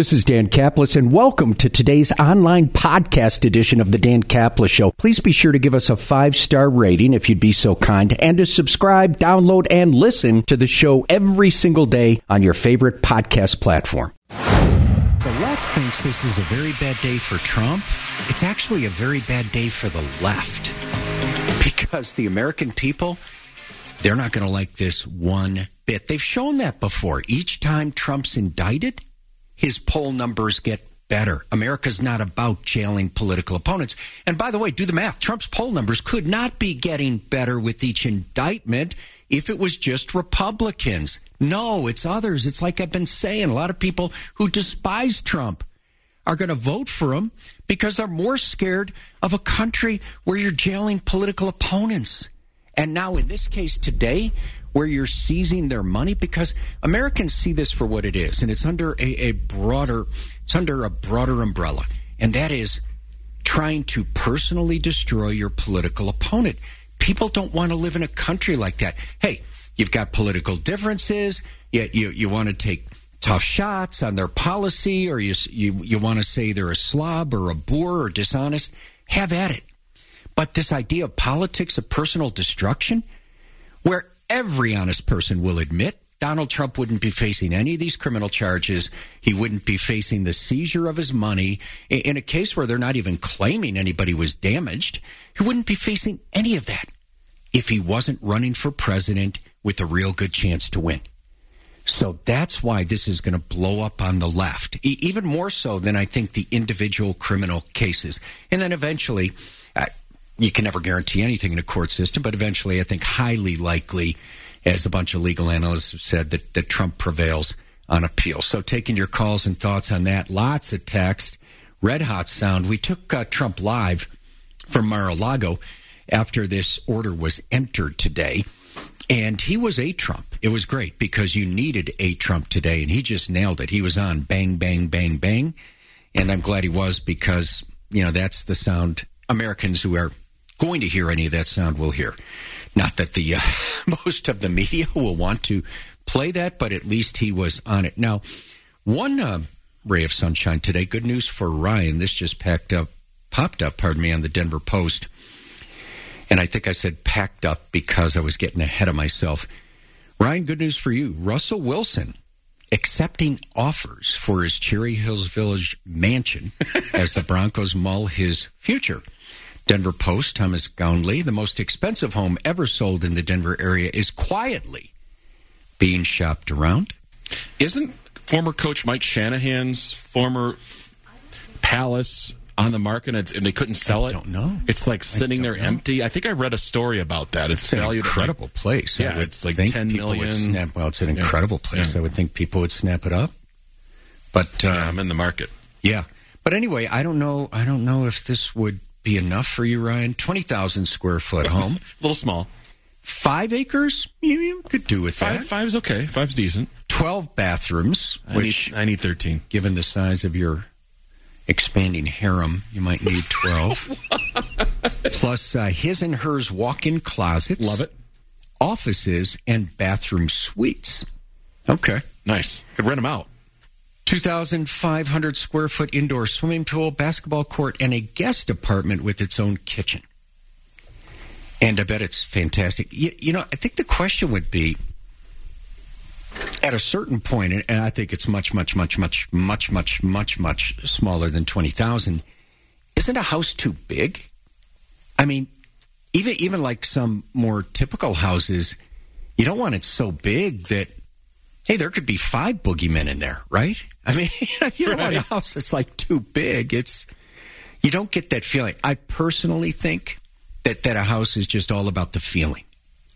This is Dan Caplis, and welcome to today's online podcast edition of the Dan Caplis Show. Please be sure to give us a five star rating if you'd be so kind, and to subscribe, download, and listen to the show every single day on your favorite podcast platform. The left thinks this is a very bad day for Trump. It's actually a very bad day for the left because the American people, they're not going to like this one bit. They've shown that before. Each time Trump's indicted, his poll numbers get better. America's not about jailing political opponents. And by the way, do the math. Trump's poll numbers could not be getting better with each indictment if it was just Republicans. No, it's others. It's like I've been saying. A lot of people who despise Trump are going to vote for him because they're more scared of a country where you're jailing political opponents. And now, in this case today, where you're seizing their money because Americans see this for what it is, and it's under a, a broader it's under a broader umbrella, and that is trying to personally destroy your political opponent. People don't want to live in a country like that. Hey, you've got political differences, yet you, you want to take tough shots on their policy, or you, you, you want to say they're a slob or a boor or dishonest, have at it. But this idea of politics of personal destruction, where every honest person will admit Donald Trump wouldn't be facing any of these criminal charges. He wouldn't be facing the seizure of his money. In a case where they're not even claiming anybody was damaged, he wouldn't be facing any of that if he wasn't running for president with a real good chance to win. So that's why this is going to blow up on the left, even more so than I think the individual criminal cases. And then eventually, you can never guarantee anything in a court system, but eventually, I think highly likely, as a bunch of legal analysts have said, that, that Trump prevails on appeal. So, taking your calls and thoughts on that, lots of text. Red hot sound. We took uh, Trump live from Mar a Lago after this order was entered today. And he was a Trump. It was great because you needed a Trump today, and he just nailed it. He was on bang, bang, bang, bang. And I'm glad he was because, you know, that's the sound Americans who are going to hear any of that sound will hear. Not that the uh, most of the media will want to play that, but at least he was on it. Now, one uh, ray of sunshine today. Good news for Ryan. This just packed up, popped up, pardon me, on the Denver Post. And I think I said packed up because I was getting ahead of myself. Ryan, good news for you. Russell Wilson accepting offers for his Cherry Hills Village mansion as the Broncos mull his future. Denver Post, Thomas Gounley, the most expensive home ever sold in the Denver area, is quietly being shopped around. Isn't former coach Mike Shanahan's former palace on the market and, they couldn't sell it? I don't know. It's like sitting there know. empty. I think I read a story about that. It's, It's an valued incredible like- place. Yeah, it's like think 10 people would million. Snap, well, it's an Yeah. incredible place. Yeah. I would think people would snap it up. But uh, Yeah, I'm in the market. Yeah. But anyway, I don't know. I don't know if this would be enough for you, Ryan. Twenty thousand square foot home, A little small. five acres. You, you could do with Five, that. five's okay. Five's decent. Twelve bathrooms, I which, need, I need 13. given the size of your expanding harem, you might need twelve. Plus uh, his and hers walk-in closets, Love it. offices, and bathroom suites. Okay. Nice. Could rent them out. 2,500 square foot indoor swimming pool, basketball court, and a guest apartment with its own kitchen. And I bet it's fantastic. You, you know, I think the question would be at a certain point, and- I think it's much, much, much, much, much, much, much, much smaller than 20,000. Isn't a house too big? I mean, even even like some more typical houses, you don't want it so big that hey, there could be five boogeymen in there, right? I mean, you don't want a house that's like too big. It's you don't get that feeling. I personally think that that a house is just all about the feeling.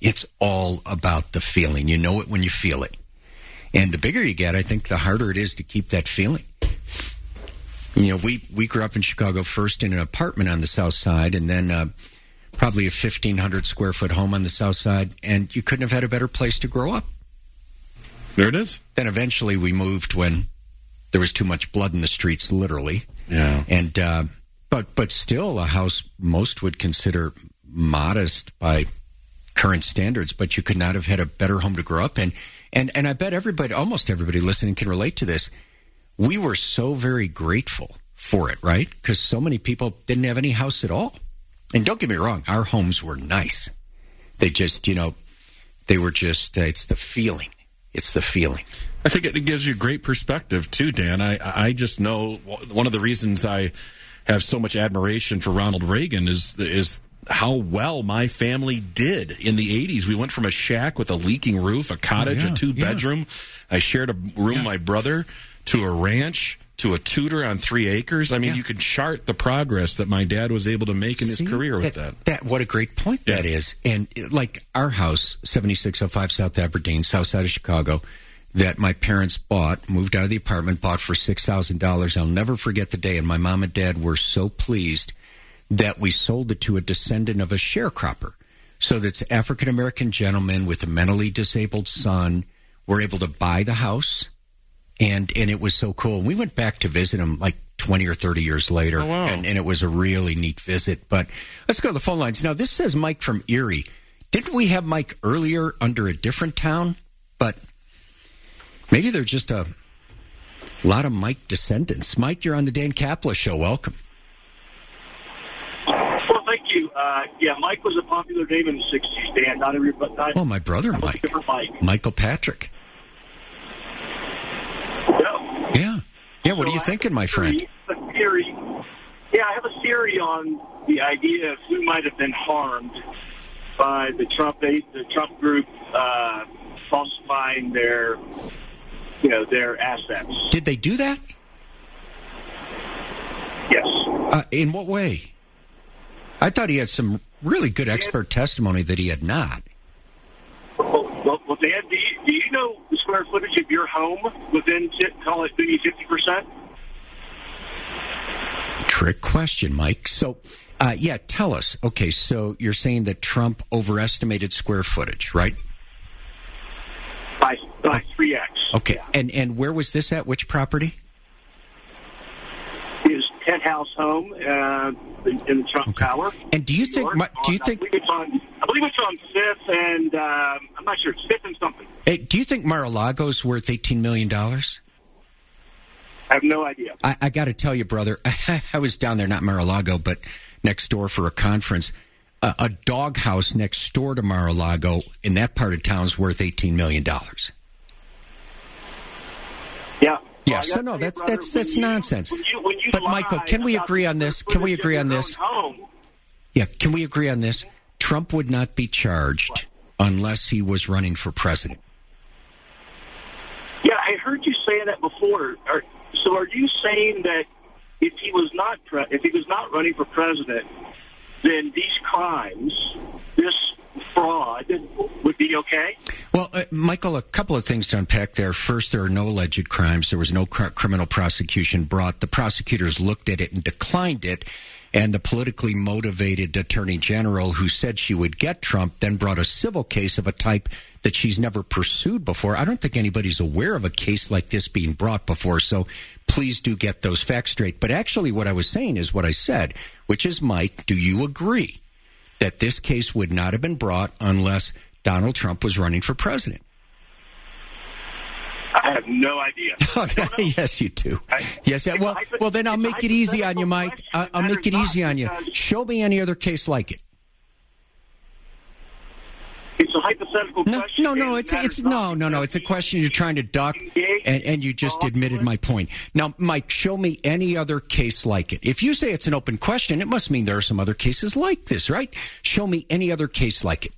It's all about the feeling. You know it when you feel it. And the bigger you get, I think the harder it is to keep that feeling. You know, we, we grew up in Chicago first in an apartment on the south side and then uh, probably a 1,500 square foot home on the south side. And you couldn't have had a better place to grow up. There it is. Then eventually we moved when there was too much blood in the streets, literally. Yeah. And, uh, but, but still a house most would consider modest by current standards, but you could not have had a better home to grow up in. And, and I bet everybody, almost everybody listening can relate to this. We were so very grateful for it, right? Because so many people didn't have any house at all. And don't get me wrong, our homes were nice. They just, you know, they were just, uh, it's the feeling. It's the feeling. I think it gives you great perspective too, Dan. I I just know one of the reasons I have so much admiration for Ronald Reagan is is how well my family did in the 80s. We went from a shack with a leaking roof, a cottage, oh, yeah, a two bedroom. Yeah. I shared a room yeah. with my brother to a ranch to a Tudor on three acres. I mean, yeah. you can chart the progress that my dad was able to make in See, his career with that, that. That what a great point yeah. that is. And like our house, seventy six oh five South Aberdeen, south side of Chicago, that my parents bought, moved out of the apartment, bought for six thousand dollars. I'll never forget the day, and my mom and dad were so pleased that we sold it to a descendant of a sharecropper. So that's African American gentleman with a mentally disabled son were able to buy the house and and it was so cool. We went back to visit him like 20 or 30 years later, oh, wow. and, and it was a really neat visit. But let's go to the phone lines. Now, this says Mike from Erie. Didn't we have Mike earlier under a different town? But maybe they're just a lot of Mike descendants. Mike, you're on the Dan Caplis show. Welcome. Well, thank you. Uh, yeah, Mike was a popular name in the 60s, Dan. Not everybody. Not, oh, my brother Mike. Mike. Michael Patrick. Yeah. Yeah, what so are you thinking, my friend? A theory. Yeah, I have a theory on the idea of who might have been harmed by the Trump the Trump group uh, falsifying their you know their assets. Did they do that? Yes. Uh, in what way? I thought he had some really good expert testimony that he had not. Well, well, well Dan, do you, do you know the square footage of your home within, call it maybe 50%? Trick question, Mike. So, uh, yeah, tell us. Okay, so you're saying that Trump overestimated square footage, right? By, by 3x. Okay, yeah. and, and where was this at? Which property? His penthouse home uh, in the Trump okay. Tower. And do you think? York, do you think? I believe it's on, I believe it's on Fifth, and uh, I'm not sure. It's Fifth and something. Hey, do you think Mar-a-Lago's worth 18 million dollars? I have no idea. I, I got to tell you, brother, I was down there, not Mar-a-Lago, but next door for a conference. Uh, a doghouse next door to Mar-a-Lago in that part of town is worth eighteen million dollars. Yeah. Yeah. Well, so no, that's brother, that's that's nonsense. When you, when you but Michael, can we agree on this? Can we agree on this? Yeah. Can we agree on this? Trump would not be charged unless he was running for president. Yeah, I heard you say that before. Are, so, are you saying that if he was not pre- if he was not running for president, then these crimes, this fraud, would be okay? Well, uh, Michael, a couple of things to unpack there. First, there are no alleged crimes. There was no cr- criminal prosecution brought. The prosecutors looked at it and declined it and the politically motivated attorney general who said she would get Trump then brought a civil case of a type that she's never pursued before. I don't think anybody's aware of a case like this being brought before. So please do get those facts straight. But actually, what I was saying is what I said, which is, Mike, do you agree that this case would not have been brought unless Donald Trump was running for president? I have no idea. Yes, you do. I, yes. Yeah. Well, well, then I'll make it easy on you, Mike. I'll, I'll make it easy on you. Show me any other case like it. It's a hypothetical no, question. No, no, it's it's no, no, no. It's a question you're trying to duck, and, and you just admitted my point. Now, Mike, show me any other case like it. If you say it's an open question, it must mean there are some other cases like this, right? Show me any other case like it.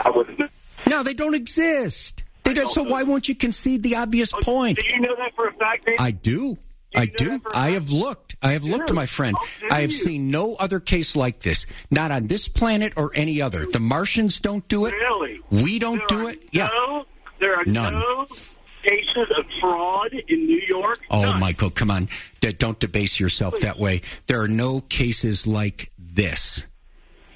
I wouldn't. No, they don't exist. They don't, so why won't you concede the obvious oh, point? Do you know that for a fact? Dave? I do. I do. I have looked. I have looked, my friend. Oh, I have seen no other case like this, not on this planet or any other. The Martians don't do it. Really? We don't there do it. Yeah. There are None. no cases of fraud in New York. Oh, None. Michael, come on. Don't debase yourself that way. There are no cases like this.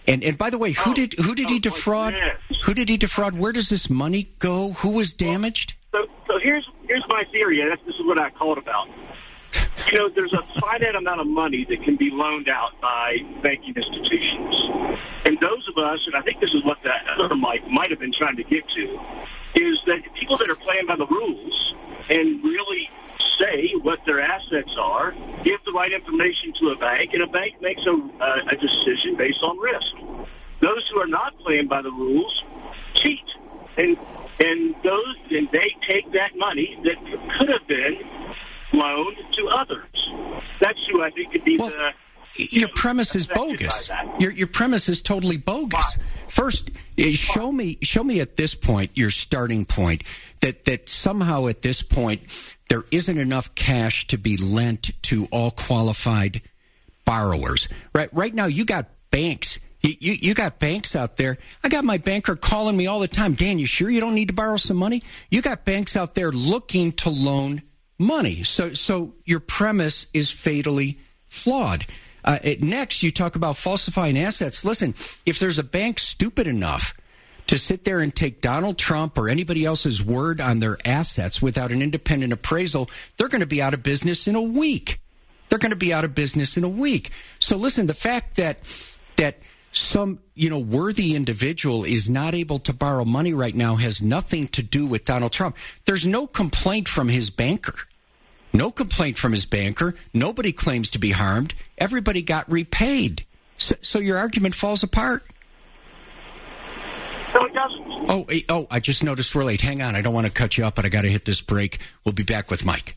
And and by the way, who Oh, did who did oh, he defraud? this. Who did he defraud? Where does this money go? Who was damaged? So, so here's here's my theory, and this is what I called about. You know, there's a finite amount of money that can be loaned out by banking institutions, and those of us, and I think this is what that other Mike might have been trying to get to, is that people that are playing by the rules and really say what their assets are, give the right information to a bank, and a bank makes a, a, decision based on risk. Those who are not playing by the rules and and those and they take that money that could have been loaned to others. That's who I think could be Well, the. Your premise is bogus. Your your premise is totally bogus. First, eh, show me show me at this point your starting point that that somehow at this point there isn't enough cash to be lent to all qualified borrowers. Right right now you got banks. You, you, you got banks out there. I got my banker calling me all the time. Dan, you sure you don't need to borrow some money? You got banks out there looking to loan money. So so your premise is fatally flawed. Uh, it- next, you talk about falsifying assets. Listen, if there's a bank stupid enough to sit there and take Donald Trump or anybody else's word on their assets without an independent appraisal, they're going to be out of business in a week. They're going to be out of business in a week. So listen, the fact that that some you know worthy individual is not able to borrow money right now has nothing to do with Donald Trump. There's no complaint from his banker. No complaint from his banker. Nobody claims to be harmed. Everybody got repaid. So, so your argument falls apart. No, it doesn't. Oh, eh, oh! I just noticed we're late. Hang on, I don't want to cut you up, but I got to hit this break. We'll be back with Mike.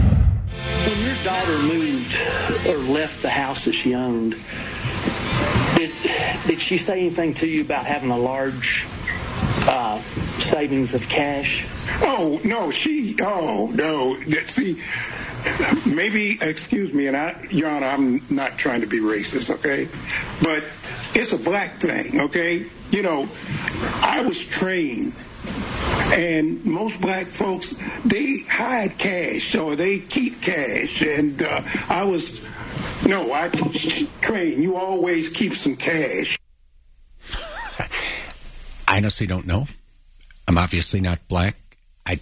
Or left the house that she owned, did, did she say anything to you about having a large uh, savings of cash? Oh no, she. Oh no. See, maybe excuse me, and I, Your Honor, I'm not trying to be racist, okay? But it's a black thing, okay? You know, I was trained, and most black folks they hide cash or they keep cash, and uh, I was. No, I trained. You always keep some cash. I honestly don't know. I'm obviously not black. I'd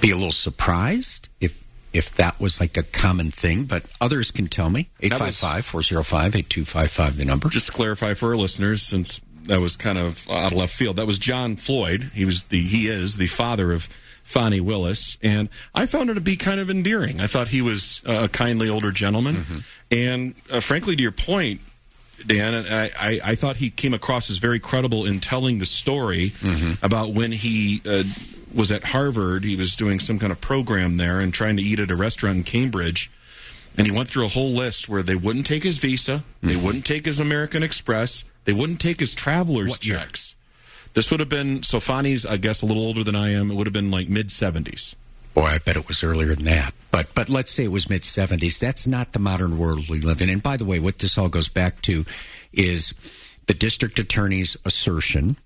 be a little surprised if if that was like a common thing, but others can tell me. That 855 405 8255, the number. Just to clarify for our listeners, since that was kind of out of left field, that was John Floyd. He was the he is the father of Fani Willis, and I found her to be kind of endearing. I thought he was a kindly older gentleman, mm-hmm. And uh, frankly, to your point, Dan, I, I, I thought he came across as very credible in telling the story about when he uh, was at Harvard. He was doing some kind of program there and trying to eat at a restaurant in Cambridge. And he went through a whole list where they wouldn't take his visa, they wouldn't take his American Express, they wouldn't take his traveler's What year? checks. This would have been, so Fani's, I guess, a little older than I am. It would have been like mid 70s. Boy, I bet it was earlier than that. But but let's say it was mid seventies. That's not the modern world we live in. And by the way, what this all goes back to is the district attorney's assertion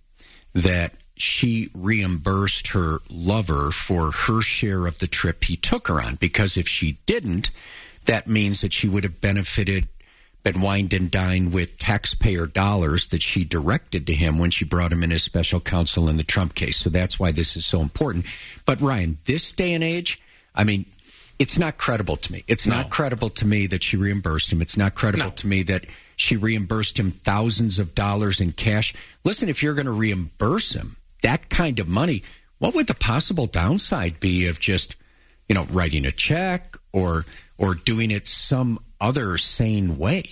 that she reimbursed her lover for her share of the trip he took her on. Because if she didn't, that means that she would have benefited been wined and dined with taxpayer dollars that she directed to him when she brought him in as special counsel in the Trump case. So that's why this is so important. But Ryan, this day and age, I mean, it's not credible to me. It's not credible to me that she reimbursed him. It's not credible to me that she reimbursed him thousands of dollars in cash. Listen, if you're going to reimburse him that kind of money, what would the possible downside be of just, you know, writing a check or or doing it some other sane way?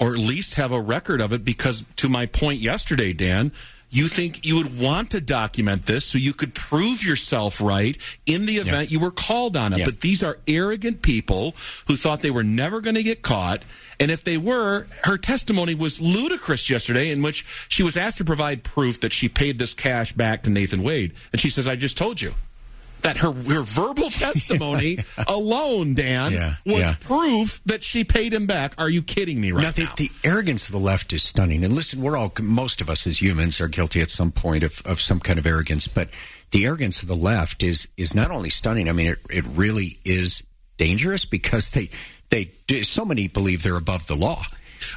or at least have a record of it because to my point yesterday, Dan, you think you would want to document this so you could prove yourself right in the event you were called on it. But these are arrogant people who thought they were never going to get caught. And if they were, her testimony was ludicrous yesterday, in which she was asked to provide proof that she paid this cash back to Nathan Wade. And she says, I just told you. That her, her verbal testimony alone, Dan, Yeah, was yeah. proof that she paid him back. Are you kidding me right now, the, now? the arrogance of the left is stunning. And listen, we're all, most of us as humans are guilty at some point of, of some kind of arrogance. But the arrogance of the left is is not only stunning. I mean, it it really is dangerous because they they do, so many believe they're above the law.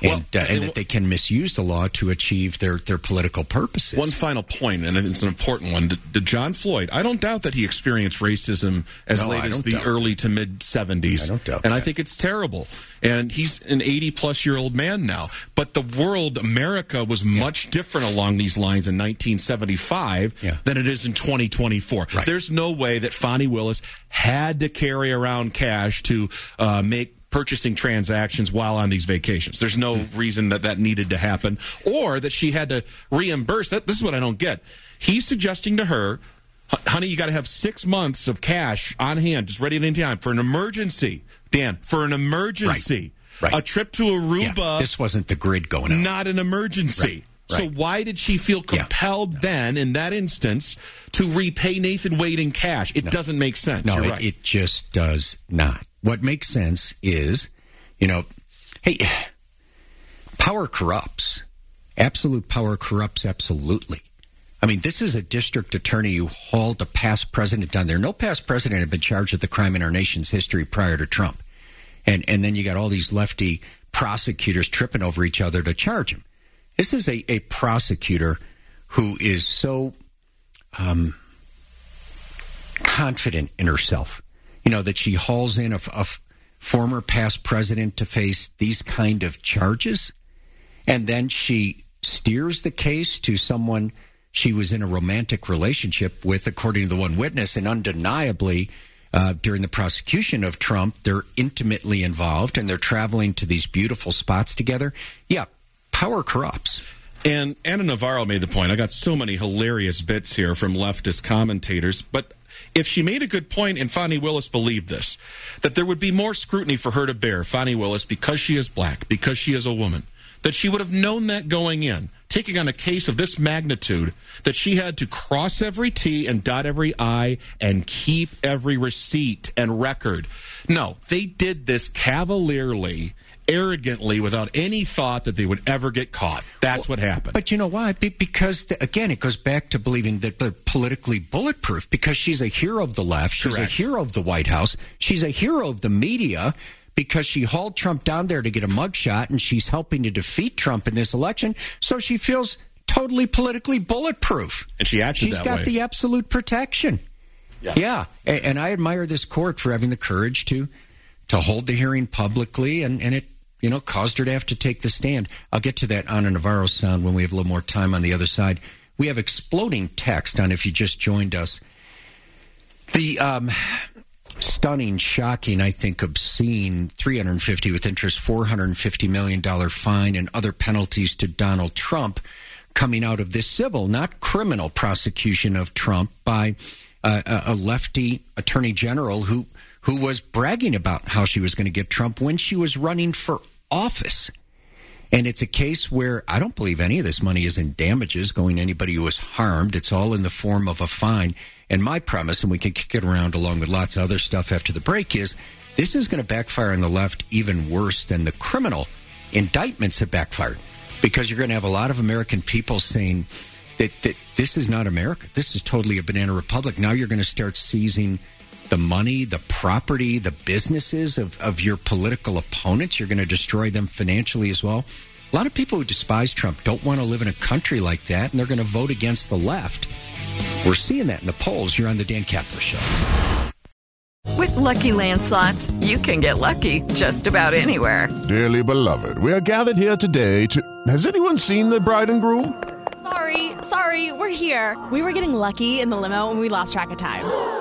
And, uh, and that they can misuse the law to achieve their, their political purposes. One final point, and it's an important one. Did, John Floyd, I don't doubt that he experienced racism as No, late as the early to mid 70s. I don't doubt And I think it's terrible. And he's an 80 plus year old man now. But the world, America, was much different along these lines in 1975 than it is in 2024. There's no way that Fani Willis had to carry around cash to uh, make purchasing transactions while on these vacations. There's no Hmm. reason that that needed to happen or that she had to reimburse. That this is what I don't get. He's suggesting to her, honey, you got to have six months of cash on hand, just ready at any time for an emergency. Dan, for an emergency, Right. a trip to Aruba. this wasn't the grid going on. Not an emergency. Right, So right. why did she feel compelled then, in that instance, to repay Nathan Wade in cash? It doesn't make sense. No, it, right. it just does not. What makes sense is, you know, hey, power corrupts. Absolute power corrupts absolutely. I mean, this is a district attorney who hauled a past president down there. No past president had been charged with the crime in our nation's history prior to Trump. And and then you got all these lefty prosecutors tripping over each other to charge him. This is a, a prosecutor who is so um, confident in herself, you know, that she hauls in a former past president to face these kind of charges. And then she steers the case to someone she was in a romantic relationship with, according to the one witness, and undeniably. Uh, during the prosecution of Trump, they're intimately involved and they're traveling to these beautiful spots together. Yeah, power corrupts. And Ana Navarro made the point. I got so many hilarious bits here from leftist commentators, but if she made a good point, and Fani Willis believed this, that there would be more scrutiny for her to bear, Fani Willis, because she is black, because she is a woman, that she would have known that going in, taking on a case of this magnitude, that she had to cross every T and dot every I and keep every receipt and record. No, they did this cavalierly, arrogantly, without any thought that they would ever get caught. That's what happened. But you know why? Be- because the, again, it goes back to believing that they're politically bulletproof. Because she's a hero of the left, she's Correct. a hero of the White House, she's a hero of the media. Because she hauled Trump down there to get a mugshot, and she's helping to defeat Trump in this election, so she feels totally politically bulletproof. And she acted She's got way. the absolute protection. Yeah. yeah, and I admire this court for having the courage to to hold the hearing publicly, and and it you know caused her to have to take the stand. I'll get to that on Ana Navarro sound when we have a little more time on the other side. We have exploding text on if you just joined us. The um, stunning, shocking, I think obscene 350 with interest 450 million dollar fine and other penalties to Donald Trump coming out of this civil, not criminal prosecution of Trump by uh, a a lefty attorney general who who was bragging about how she was going to get Trump when she was running for office. And it's a case where I don't believe any of this money is in damages going to anybody who was harmed. It's all in the form of a fine. And my premise, and we can kick it around along with lots of other stuff after the break, is this is going to backfire on the left even worse than the criminal indictments have backfired. Because you're going to have a lot of American people saying that, that this is not America. This is totally a banana republic. Now you're going to start seizing the money, the property, the businesses of, of your political opponents. You're going to destroy them financially as well. A lot of people who despise Trump don't want to live in a country like that, and they're going to vote against the left. We're seeing that in the polls. You're on the Dan Caplis Show. With Lucky Land slots, you can get lucky just about anywhere. Dearly beloved, we are gathered here today to. Has anyone seen the bride and groom? Sorry, sorry, we're here. We were getting lucky in the limo and we lost track of time.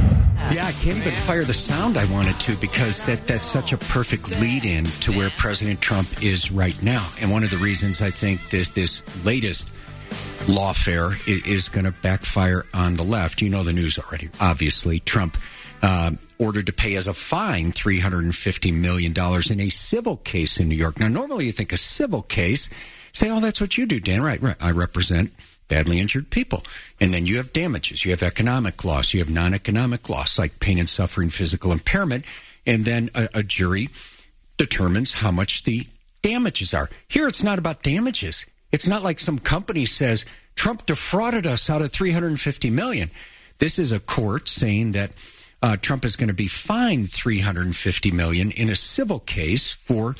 Yeah, I can't even fire the sound I wanted to because that, that's such a perfect lead in to where President Trump is right now. And one of the reasons I think this this latest lawfare is, is going to backfire on the left. You know the news already. Obviously, Trump uh, ordered to pay as a fine $350 million in a civil case in New York. Now, normally you think a civil case, say, oh, that's what you do, Dan. Right, right. I represent badly injured people. And then you have damages. You have economic loss. You have non economic loss, like pain and suffering, physical impairment. And then a, a jury determines how much the damages are. Here, it's not about damages. It's not like some company says Trump defrauded us out of 350 million. This is a court saying that uh, Trump is going to be fined 350 million in a civil case for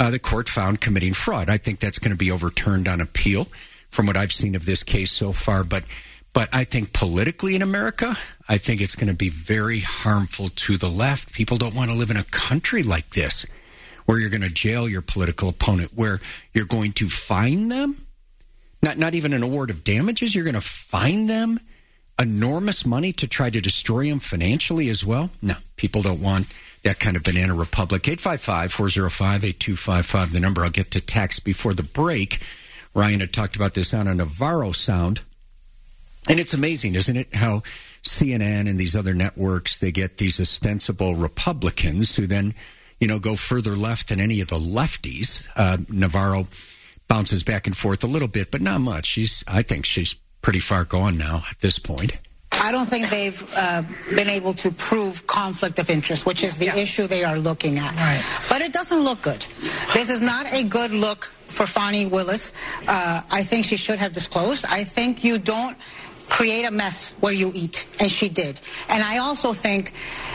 uh, the court found committing fraud. I think that's going to be overturned on appeal from what I've seen of this case so far. But but I think politically in America, I think it's going to be very harmful to the left. People don't want to live in a country like this where you're going to jail your political opponent, where you're going to fine them, not not even an award of damages. You're going to fine them enormous money to try to destroy them financially as well. No, people don't want that kind of banana republic. 855-405-8255, the number. I'll get to text before the break. Ryan had talked about this on Ana Navarro sound. And it's amazing, isn't it, how CNN and these other networks, they get these ostensible Republicans who then, you know, go further left than any of the lefties. Uh, Navarro bounces back and forth a little bit, but not much. She's, I think she's pretty far gone now at this point. I don't think they've uh, been able to prove conflict of interest, which is the yeah. issue they are looking at. Right. But it doesn't look good. This is not a good look for Fani Willis. Uh, I think she should have disclosed. I think you don't create a mess where you eat, and she did. And I also think,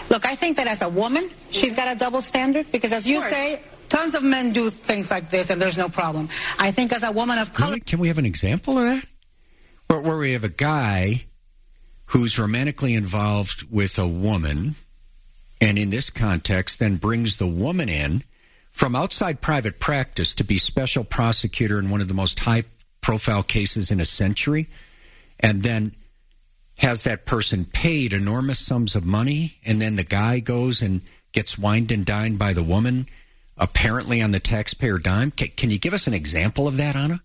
look, I think that as a woman, she's got a double standard because, as you say, tons of men do things like this, and there's no problem. I think as a woman of color, really? can we have an example of that? Where, where we have a guy who's romantically involved with a woman, and in this context, then brings the woman in from outside private practice to be special prosecutor in one of the most high profile cases in a century, and then has that person paid enormous sums of money, and then the guy goes and gets wined and dined by the woman, apparently on the taxpayer dime. Can, can you give us an example of that, Ana?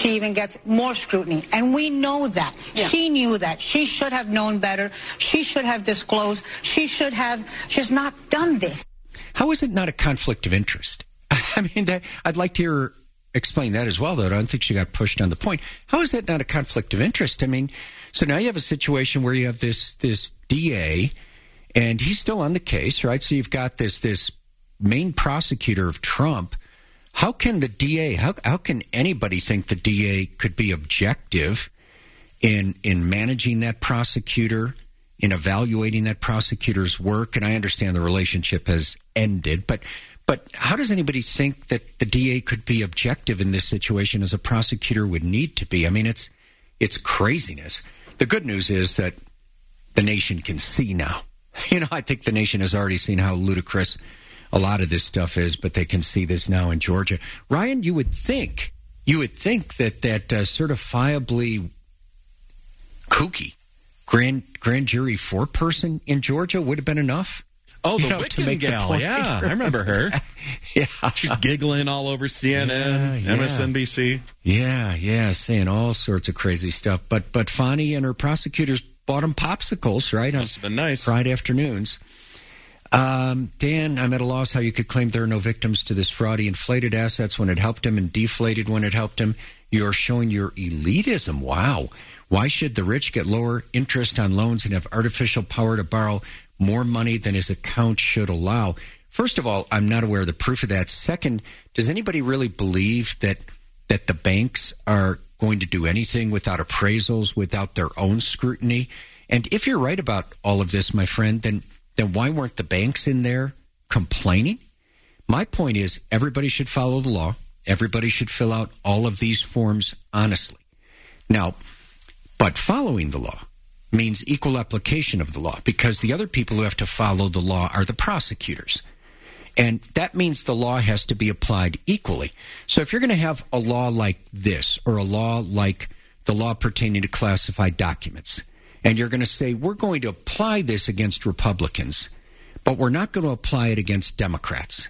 she even gets more scrutiny. And we know that. Yeah. She knew that. She should have known better. She should have disclosed. She should have, she's not done this. How is it not a conflict of interest? I mean, that, I'd like to hear explain that as well, though. I don't think she got pushed on the point. How is that not a conflict of interest? I mean, so now you have a situation where you have this, this DA and he's still on the case, right? So you've got this, this main prosecutor of Trump how can the DA, how, how can anybody think the DA could be objective in, in managing that prosecutor, in evaluating that prosecutor's work? And I understand the relationship has ended, but, but how does anybody think that the DA could be objective in this situation as a prosecutor would need to be? I mean, it's, it's craziness. The good news is that the nation can see now. You know, I think the nation has already seen how ludicrous a lot of this stuff is, but they can see this now in Georgia. Ryan, you would think, you would think that that uh, certifiably kooky grand grand jury four person in Georgia would have been enough. Oh, the Witkin gal. Yeah, I remember her. yeah. She's giggling all over CNN, yeah, yeah. MSNBC. Yeah, yeah, saying all sorts of crazy stuff. But but Fani and her prosecutors bought them popsicles, right? Must have been nice. Friday afternoons. Um, Dan, I'm at a loss how you could claim there are no victims to this fraud. He inflated assets when it helped him and deflated when it helped him. You're showing your elitism. Wow. Why should the rich get lower interest on loans and have artificial power to borrow more money than his account should allow? First of all, I'm not aware of the proof of that. Second, does anybody really believe that that the banks are going to do anything without appraisals, without their own scrutiny? And if you're right about all of this, my friend, then then why weren't the banks in there complaining? My point is everybody should follow the law. Everybody should fill out all of these forms honestly. Now, but following the law means equal application of the law because the other people who have to follow the law are the prosecutors. And that means the law has to be applied equally. So if you're going to have a law like this or a law like the law pertaining to classified documents, and you're going to say, we're going to apply this against Republicans, but we're not going to apply it against Democrats.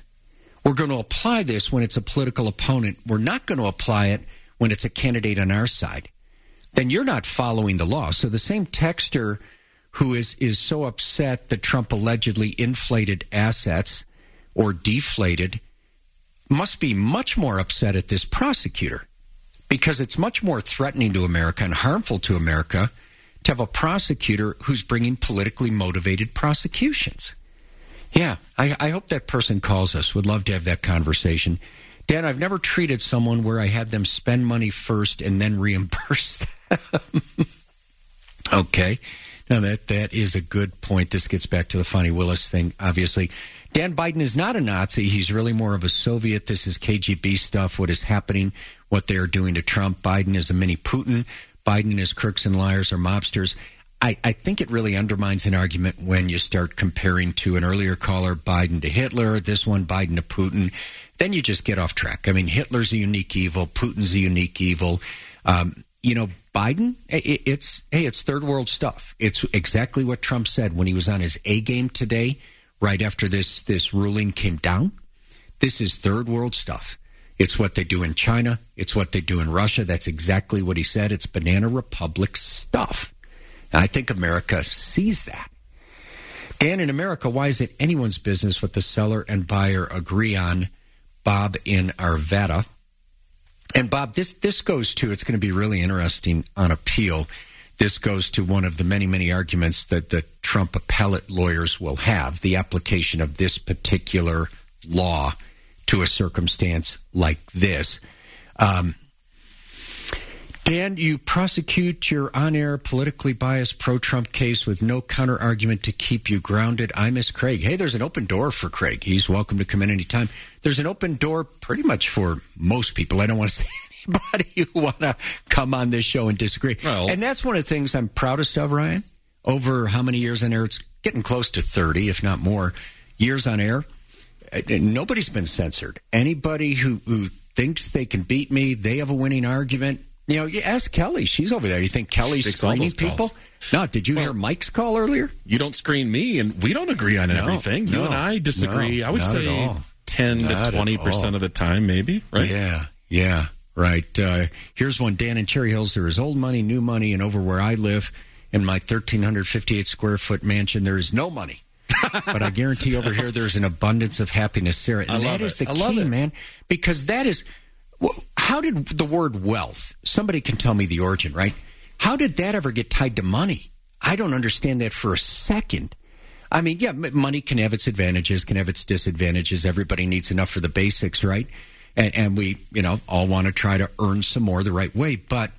We're going to apply this when it's a political opponent. We're not going to apply it when it's a candidate on our side. Then you're not following the law. So the same texter who is, is so upset that Trump allegedly inflated assets or deflated must be much more upset at this prosecutor because it's much more threatening to America and harmful to America to have a prosecutor who's bringing politically motivated prosecutions. Yeah, I, I, hope that person calls us. Would love to have that conversation. Dan, I've never treated someone where I had them spend money first and then reimburse them. okay. Now that that is a good point. This gets back to the Fani Willis thing, obviously. Dan Biden is not a Nazi. He's really more of a Soviet. This is KGB stuff, what is happening, what they are doing to Trump. Biden is a mini Putin. Biden and his crooks and liars are mobsters. I, I, think it really undermines an argument when you start comparing to an earlier caller, Biden to Hitler, this one, Biden to Putin. Then you just get off track. I mean, Hitler's a unique evil, Putin's a unique evil. Um, you know, Biden, eh, it, it's, hey, it's third world stuff. It's exactly what Trump said when he was on his A game today, right after this, this ruling came down. This is third world stuff. It's what they do in China. It's what they do in Russia. That's exactly what he said. It's Banana Republic stuff. And I think America sees that. Dan, in America, why is it anyone's business what the seller and buyer agree on? Bob in Arvada. And Bob, this this goes to it's going to be really interesting on appeal. This goes to one of the many many arguments that the Trump appellate lawyers will have the application of this particular law to a circumstance like this. Um, Dan, you prosecute your on air, politically biased pro Trump case with no counter argument to keep you grounded. I miss Craig. Hey, there's an open door for Craig. He's welcome to come in anytime. There's an open door pretty much for most people. I don't want to say anybody who want to come on this show and disagree. Well, and that's one of the things I'm proudest of, Ryan. Over how many years on air? It's getting close to 30, if not more, years on air. Uh, nobody's been censored. Anybody who, who thinks they can beat me, they have a winning argument you know, you ask Kelly. She's over there. You think Kelly's screening people? No. Did you well, hear Mike's call earlier? You don't screen me, and we don't agree on no, everything. You and I disagree. No, I would say ten not to twenty percent of the time, maybe. Right? Yeah. Yeah. Right. Uh, here's one. Dan in Cherry Hills. There is old money, new money, and over where I live, in my 1,358 square foot mansion, there is no money. but I guarantee over here there's an abundance of happiness, Sarah. And that is the key, man. Because that is how did the word wealth, somebody can tell me the origin, right? How did that ever get tied to money? I don't understand that for a second. I mean, yeah, money can have its advantages, can have its disadvantages. Everybody needs enough for the basics, right? And, and we, you know, all want to try to earn some more the right way. But,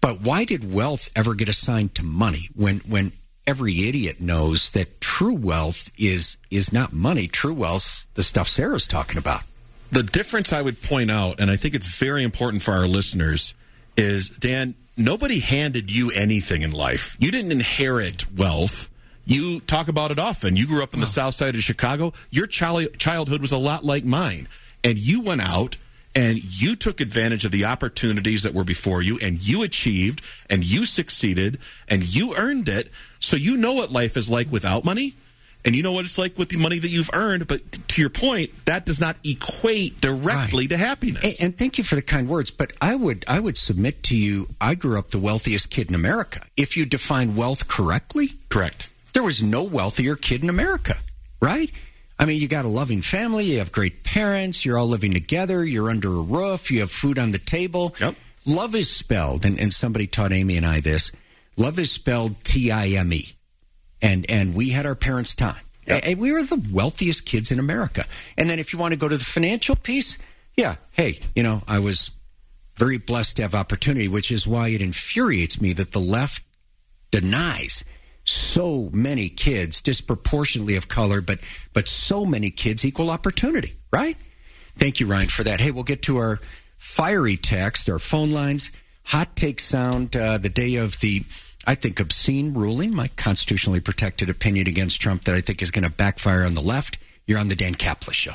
but why did wealth ever get assigned to money when, when every idiot knows that true wealth is, is not money? True wealth's the stuff Sarah's talking about the difference I would point out, and I think it's very important for our listeners, is Dan, nobody handed you anything in life. You didn't inherit wealth. You talk about it often. You grew up in the south side of Chicago. Your child- childhood was a lot like mine. And you went out and you took advantage of the opportunities that were before you and you achieved and you succeeded and you earned it. So you know what life is like without money and you know what it's like with the money that you've earned. But to your point, that does not equate directly right. to happiness. And, and, thank you for the kind words. But I would I would submit to you, I grew up the wealthiest kid in America. If you define wealth correctly, correct. There was no wealthier kid in America, right? I mean, you got a loving family, you have great parents, you're all living together, you're under a roof, you have food on the table. Yep. Love is spelled, and, and somebody taught Amy and I this. Love is spelled T I M E and and we had our parents' time. Yep. And we were the wealthiest kids in America. And then if you want to go to the financial piece, yeah, hey, you know, I was very blessed to have opportunity, which is why it infuriates me that the left denies so many kids disproportionately of color, but but so many kids equal opportunity, right? Thank you, Ryan, for that. Hey, we'll get to our fiery text, our phone lines, hot take sound uh, the day of the I think, obscene ruling, my constitutionally protected opinion against Trump that I think is going to backfire on the left. You're on the Dan Caplis Show.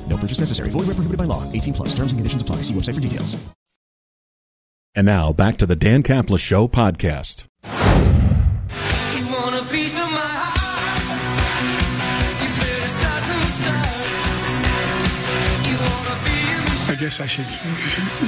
No purchase necessary. Void where prohibited by law. 18 plus. Terms and conditions apply. See website for details. And now back to the Dan Caplis Show podcast. I guess I should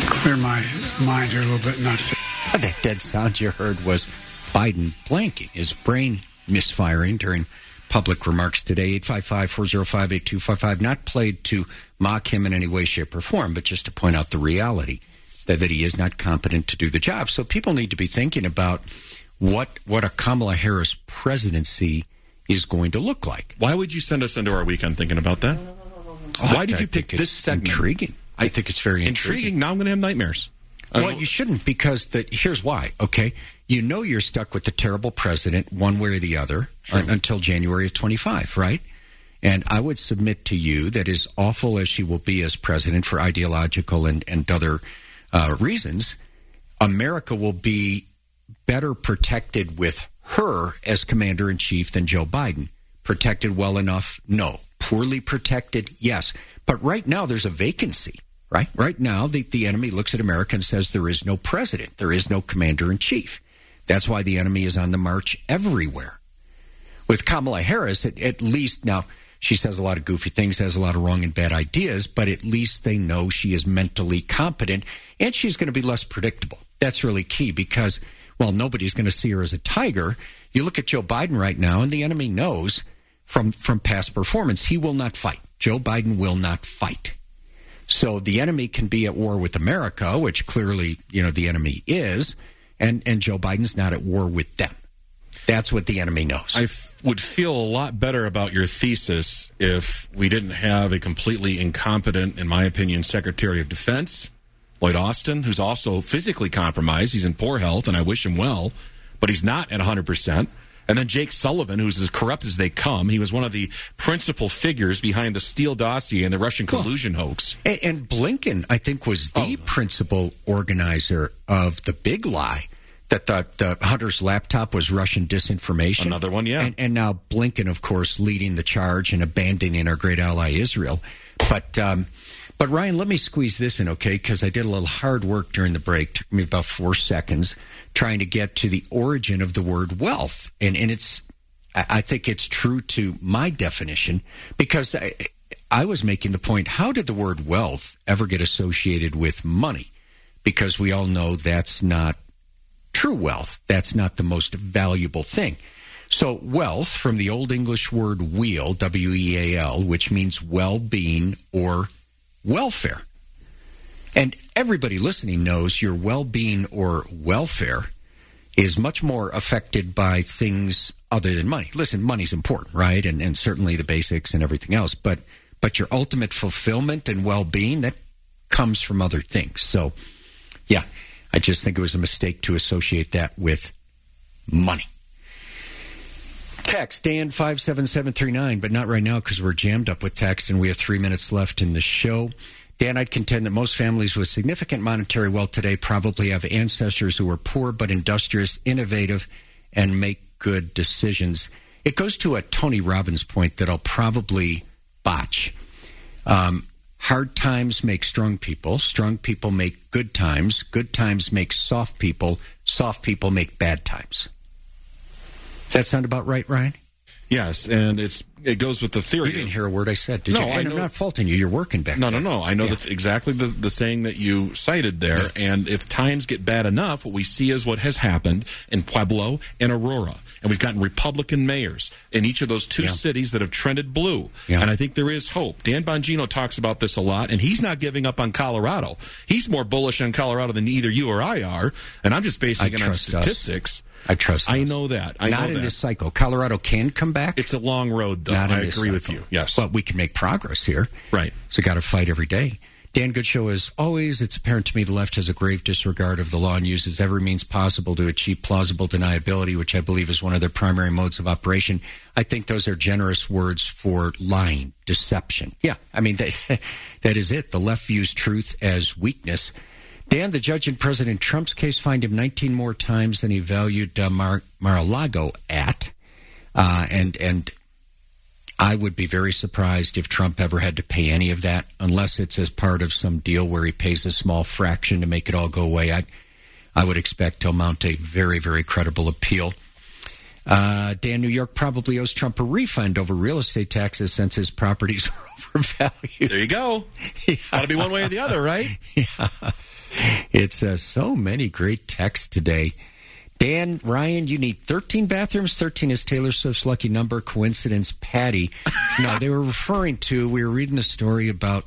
clear my mind here a little bit, not say. That dead sound you heard was Biden blanking, his brain misfiring during public remarks today. 855 405 8255. Not played to mock him in any way, shape, or form, but just to point out the reality that, that he is not competent to do the job. So people need to be thinking about what what a Kamala Harris presidency is going to look like. Why would you send us into our weekend thinking about that? Oh, why did I you pick think this segment? Intriguing. I think it's very intriguing. Intriguing. Now I'm going to have nightmares. Well, you shouldn't because that. here's why. Okay, you know you're stuck with the terrible president one way or the other un- until January of 25, right? And I would submit to you that as awful as she will be as president for ideological and and other uh, reasons, America will be better protected with her as commander in chief than Joe Biden. Protected well enough? No. Poorly protected? Yes. But right now there's a vacancy, right? Right now the, the enemy looks at America and says there is no president, there is no commander in chief. That's why the enemy is on the march everywhere. With Kamala Harris, at, at least now she says a lot of goofy things, has a lot of wrong and bad ideas, but at least they know she is mentally competent and she's going to be less predictable. That's really key because, well, nobody's going to see her as a tiger. You look at Joe Biden right now, and the enemy knows from from past performance he will not fight. Joe Biden will not fight. So the enemy can be at war with America, which clearly, you know, the enemy is, and and Joe Biden's not at war with them. That's what the enemy knows. I f- would feel a lot better about your thesis if we didn't have a completely incompetent, in my opinion, Secretary of Defense, Lloyd Austin, who's also physically compromised. He's in poor health, and I wish him well, but he's not at 100%. And then Jake Sullivan, who's as corrupt as they come. He was one of the principal figures behind the Steele dossier and the Russian collusion hoax. And, and Blinken, I think, was the oh. principal organizer of the big lie that the, the Hunter's laptop was Russian disinformation. Another one, yeah. And, and now Blinken, of course, leading the charge and abandoning our great ally Israel. But um, but Ryan, let me squeeze this in, okay? Because I did a little hard work during the break. Took me about four seconds trying to get to the origin of the word wealth, and and it's I I think it's true to my definition because I, I was making the point: how did the word wealth ever get associated with money? Because we all know that's not true wealth. That's not the most valuable thing. So, wealth from the Old English word weal, W E A L, which means well being or welfare. And everybody listening knows your well being or welfare is much more affected by things other than money. Listen, money's important, right? And, and certainly the basics and everything else. But, but your ultimate fulfillment and well being, that comes from other things. So, I just think it was a mistake to associate that with money. Text Dan five seven seven three nine, but not right now because we're jammed up with text and we have three minutes left in the show. Dan, I'd contend that most families with significant monetary wealth today probably have ancestors who were poor but industrious, innovative, and make good decisions. It goes to a Tony Robbins point that I'll probably botch. Um, hard times make strong people. Strong people make good times. Good times make soft people. Soft people make bad times. Does that sound about right, Ryan? Yes, and it's it goes with the theory. You didn't hear a word I said, did No, you? I And know- I'm not faulting you. You're working back No, there. no, no. I know that exactly the, the saying that you cited there. And if times get bad enough, what we see is what has happened in Pueblo and Aurora. And we've gotten Republican mayors in each of those two Yeah. cities that have trended blue. Yeah. And I think there is hope. Dan Bongino talks about this a lot, and he's not giving up on Colorado. He's more bullish on Colorado than either you or I are. And I'm just basing I it on trust us. statistics. I trust. I know that. I not know in that. this cycle. Colorado can come back. It's a long road, though. Not in I agree with you. Yes. But we can make progress here. Right. So got to fight every day. Dan Goodshow, as always, it's apparent to me the left has a grave disregard of the law and uses every means possible to achieve plausible deniability, which I believe is one of their primary modes of operation. I think those are generous words for lying, deception. Yeah, I mean, that, that is it. The left views truth as weakness. Dan, the judge in President Trump's case, fined him 19 more times than he valued uh, Mar- Mar-a-Lago at. Uh, and, and I would be very surprised if Trump ever had to pay any of that, unless it's as part of some deal where he pays a small fraction to make it all go away. I, I would expect he'll mount a very, very credible appeal. Uh, Dan, New York probably owes Trump a refund over real estate taxes since his properties were overvalued. There you go. It's got to be one way or the other, right? yeah. It's uh, so many great texts today. Dan, Ryan, you need 13 bathrooms. 13 is Taylor Swift's lucky number. Coincidence, Patty. no, they were referring to, we were reading the story about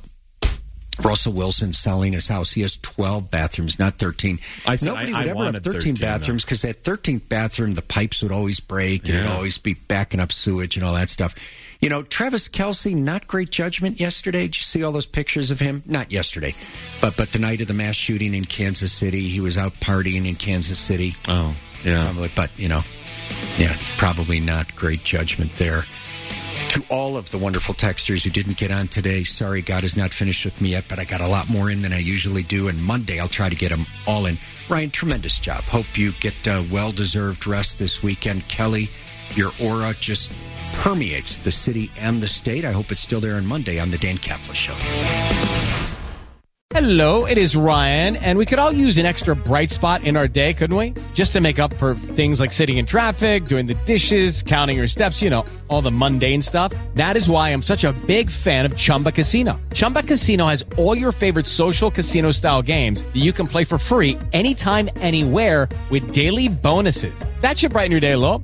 Russell Wilson selling his house. He has 12 bathrooms, not 13. I said Nobody I- would I ever have 13, 13, bathrooms because that 13th bathroom, the pipes would always break and it'd always be backing up sewage and all that stuff. You know, Travis Kelce, not great judgment yesterday. Did you see all those pictures of him? Not yesterday, but but the night of the mass shooting in Kansas City, he was out partying in Kansas City. Oh, yeah. Probably, but you know, yeah, probably not great judgment there. To all of the wonderful texters who didn't get on today, sorry, God is not finished with me yet, but I got a lot more in than I usually do. And Monday, I'll try to get them all in. Ryan, tremendous job. Hope you get uh, well deserved rest this weekend. Kelly, your aura just permeates the city and the state. I hope it's still there on Monday on the Dan Caplis Show. Hello, it is Ryan, and we could all use an extra bright spot in our day, couldn't we? Just to make up for things like sitting in traffic, doing the dishes, counting your steps, you know, all the mundane stuff. That is why I'm such a big fan of Chumba Casino. Chumba Casino has all your favorite social casino style games that you can play for free anytime, anywhere with daily bonuses. That should brighten your day a little.